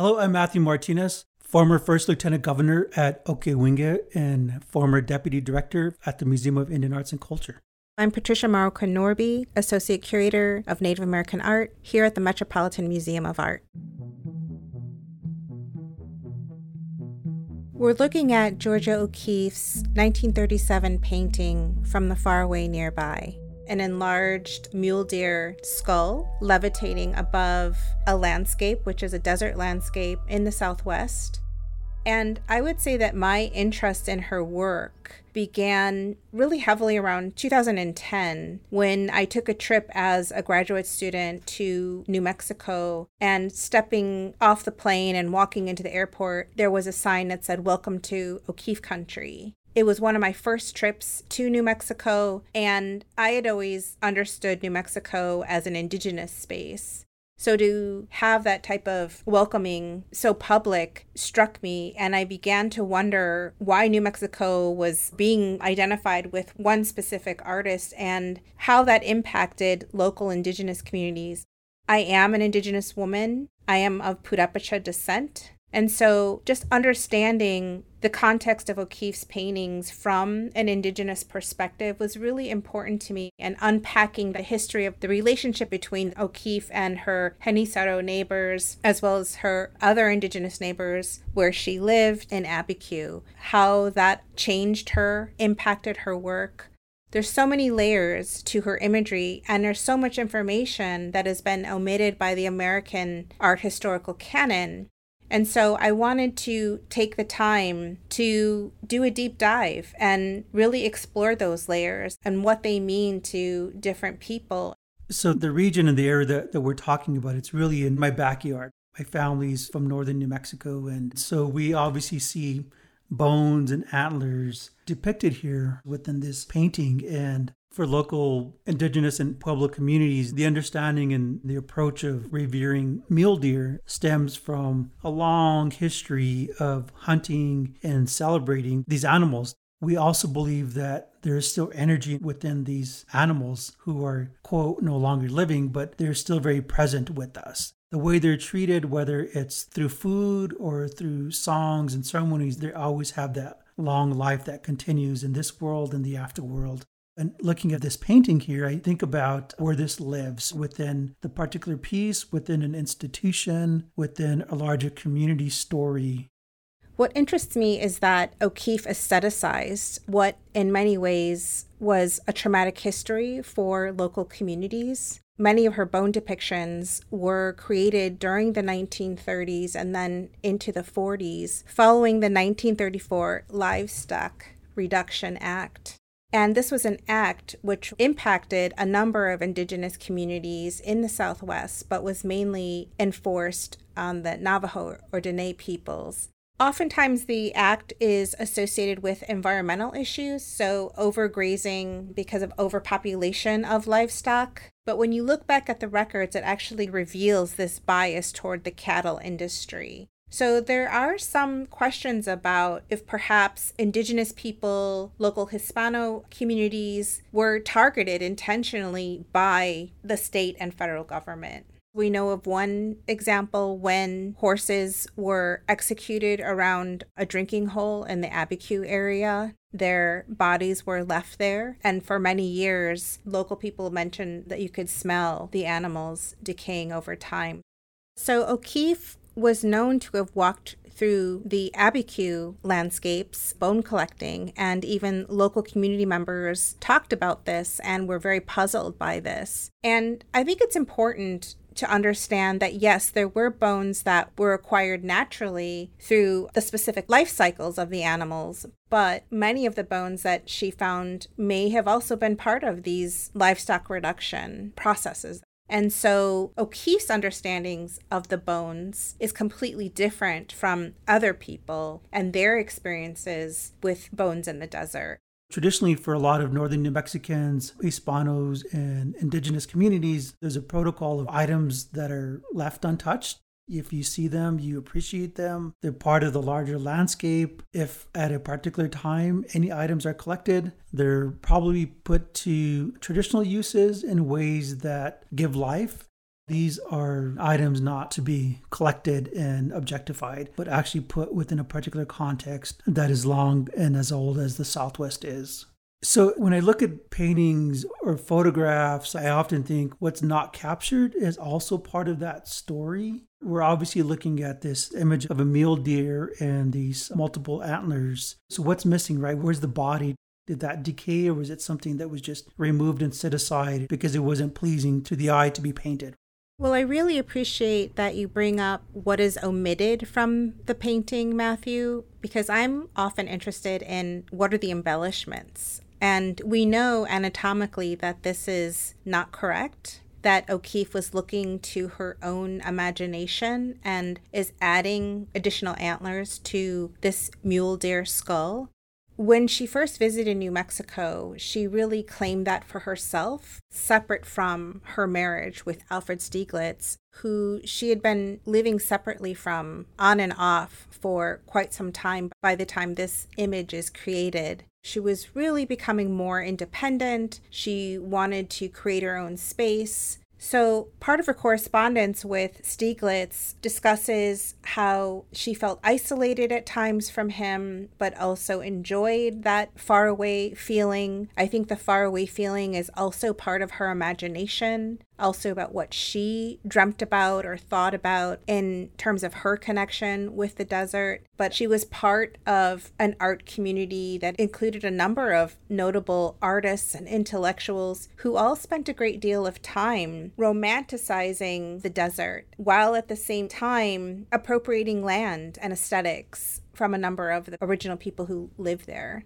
Hello, I'm Matthew Martinez, former First Lieutenant Governor at Ohkay Owingeh and former Deputy Director at the Museum of Indian Arts and Culture. I'm Patricia Marroquin Norby, Associate Curator of Native American Art here at the Metropolitan Museum of Art. We're looking at Georgia O'Keeffe's 1937 painting from the faraway nearby an enlarged mule deer skull levitating above a landscape, which is a desert landscape in the southwest. And I would say that my interest in her work began really heavily around 2010 when I took a trip as a graduate student to New Mexico and stepping off the plane and walking into the airport, there was a sign that said, Welcome to O'Keeffe Country. It was one of my first trips to New Mexico, and I had always understood New Mexico as an indigenous space. So to have that type of welcoming so public struck me, and I began to wonder why New Mexico was being identified with one specific artist and how that impacted local indigenous communities. I am an indigenous woman. I am of Purepecha descent. And so, just understanding the context of O'Keeffe's paintings from an Indigenous perspective was really important to me, and unpacking the history of the relationship between O'Keeffe and her Genízaro neighbors, as well as her other Indigenous neighbors where she lived in Abiquiu, how that changed her, impacted her work. There's so many layers to her imagery, and there's so much information that has been omitted by the American art historical canon and so I wanted to take the time to do a deep dive and really explore those layers and what they mean to different people. So the region and the area that, that we're talking about, it's really in my backyard. My family's from northern New Mexico. And so we obviously see bones and antlers depicted here within this painting. And for local indigenous and Pueblo communities, the understanding and the approach of revering mule deer stems from a long history of hunting and celebrating these animals. We also believe that there is still energy within these animals who are, quote, no longer living, but they're still very present with us. The way they're treated, whether it's through food or through songs and ceremonies, they always have that long life that continues in this world and the afterworld. And looking at this painting here, I think about where this lives within the particular piece, within an institution, within a larger community story. What interests me is that O'Keeffe aestheticized what, in many ways, was a traumatic history for local communities. Many of her bone depictions were created during the 1930s and then into the 40s, following the 1934 Livestock Reduction Act. And this was an act which impacted a number of indigenous communities in the Southwest, but was mainly enforced on the Navajo or Dene peoples. Oftentimes, the act is associated with environmental issues, so overgrazing because of overpopulation of livestock. But when you look back at the records, it actually reveals this bias toward the cattle industry. So there are some questions about if perhaps indigenous people, local Hispano communities were targeted intentionally by the state and federal government. We know of one example when horses were executed around a drinking hole in the Abiquiu area. Their bodies were left there, and for many years, local people mentioned that you could smell the animals decaying over time. So O'Keeffe was known to have walked through the Abiquiu landscapes, bone collecting, and even local community members talked about this and were very puzzled by this. And I think it's important to understand that yes, there were bones that were acquired naturally through the specific life cycles of the animals, but many of the bones that she found may have also been part of these livestock reduction processes. And so O'Keeffe's understandings of the bones is completely different from other people and their experiences with bones in the desert. Traditionally, for a lot of northern New Mexicans, Hispanos, and indigenous communities, there's a protocol of items that are left untouched if you see them, you appreciate them. They're part of the larger landscape. If at a particular time any items are collected, they're probably put to traditional uses in ways that give life. These are items not to be collected and objectified, but actually put within a particular context that is long and as old as the Southwest is. So when I look at paintings or photographs, I often think what's not captured is also part of that story. We're obviously looking at this image of a mule deer and these multiple antlers. So what's missing, right? Where's the body? Did that decay or was it something that was just removed and set aside because it wasn't pleasing to the eye to be painted? Well, I really appreciate that you bring up what is omitted from the painting, Matthew, because I'm often interested in what are the embellishments. And we know anatomically that this is not correct, that O'Keeffe was looking to her own imagination and is adding additional antlers to this mule deer skull. When she first visited New Mexico, she really claimed that for herself, separate from her marriage with Alfred Stieglitz, who she had been living separately from on and off for quite some time by the time this image is created. She was really becoming more independent. She wanted to create her own space. So, part of her correspondence with Stieglitz discusses how she felt isolated at times from him, but also enjoyed that faraway feeling. I think the faraway feeling is also part of her imagination also about what she dreamt about or thought about in terms of her connection with the desert. But she was part of an art community that included a number of notable artists and intellectuals who all spent a great deal of time romanticizing the desert while at the same time appropriating land and aesthetics from a number of the original people who lived there.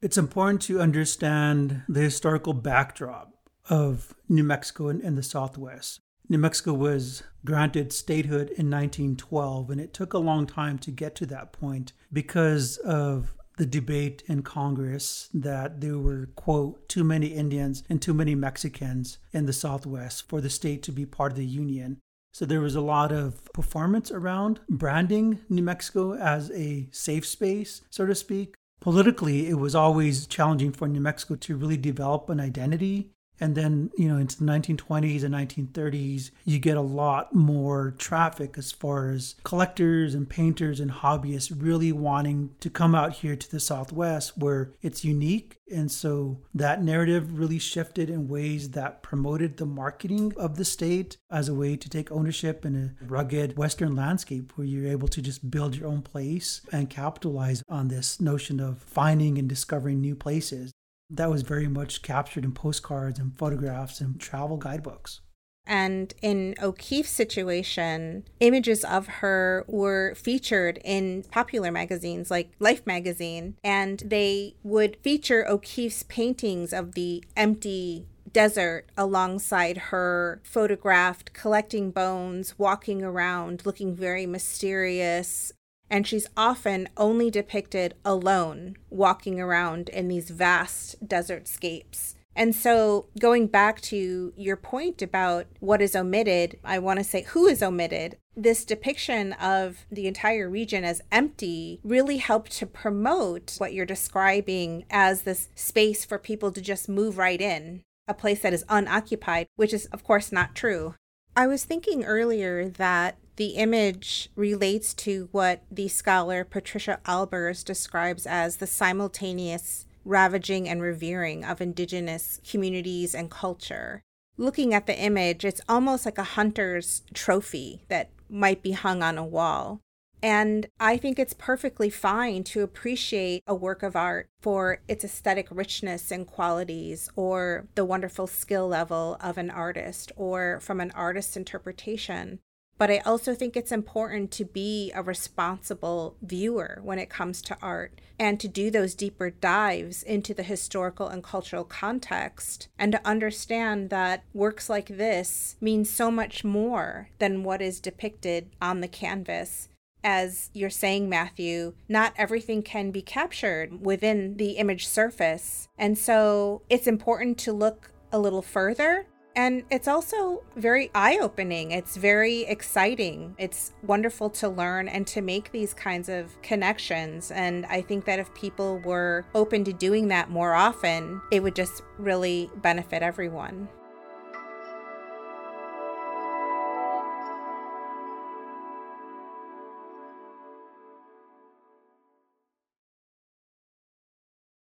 It's important to understand the historical backdrop of New Mexico and, and the Southwest. New Mexico was granted statehood in 1912, and it took a long time to get to that point because of the debate in Congress that there were, quote, too many Indians and too many Mexicans in the Southwest for the state to be part of the Union. So there was a lot of performance around branding New Mexico as a safe space, so to speak. Politically, it was always challenging for New Mexico to really develop an identity and then, you know, into the 1920s and 1930s, you get a lot more traffic as far as collectors and painters and hobbyists really wanting to come out here to the Southwest where it's unique. And so that narrative really shifted in ways that promoted the marketing of the state as a way to take ownership in a rugged Western landscape where you're able to just build your own place and capitalize on this notion of finding and discovering new places that was very much captured in postcards and photographs and travel guidebooks. And in O'Keeffe's situation, images of her were featured in popular magazines like Life magazine, and they would feature O'Keeffe's paintings of the empty desert alongside her photographed collecting bones, walking around, looking very mysterious, and she's often only depicted alone walking around in these vast desert scapes. And so, going back to your point about what is omitted, I want to say who is omitted. This depiction of the entire region as empty really helped to promote what you're describing as this space for people to just move right in, a place that is unoccupied, which is, of course, not true. I was thinking earlier that the image relates to what the scholar Patricia Albers describes as the simultaneous ravaging and revering of indigenous communities and culture. Looking at the image, it's almost like a hunter's trophy that might be hung on a wall. And I think it's perfectly fine to appreciate a work of art for its aesthetic richness and qualities, or the wonderful skill level of an artist, or from an artist's interpretation. But I also think it's important to be a responsible viewer when it comes to art and to do those deeper dives into the historical and cultural context and to understand that works like this mean so much more than what is depicted on the canvas. As you're saying, Matthew, not everything can be captured within the image surface. And so it's important to look a little further and it's also very eye opening. It's very exciting. It's wonderful to learn and to make these kinds of connections. And I think that if people were open to doing that more often, it would just really benefit everyone.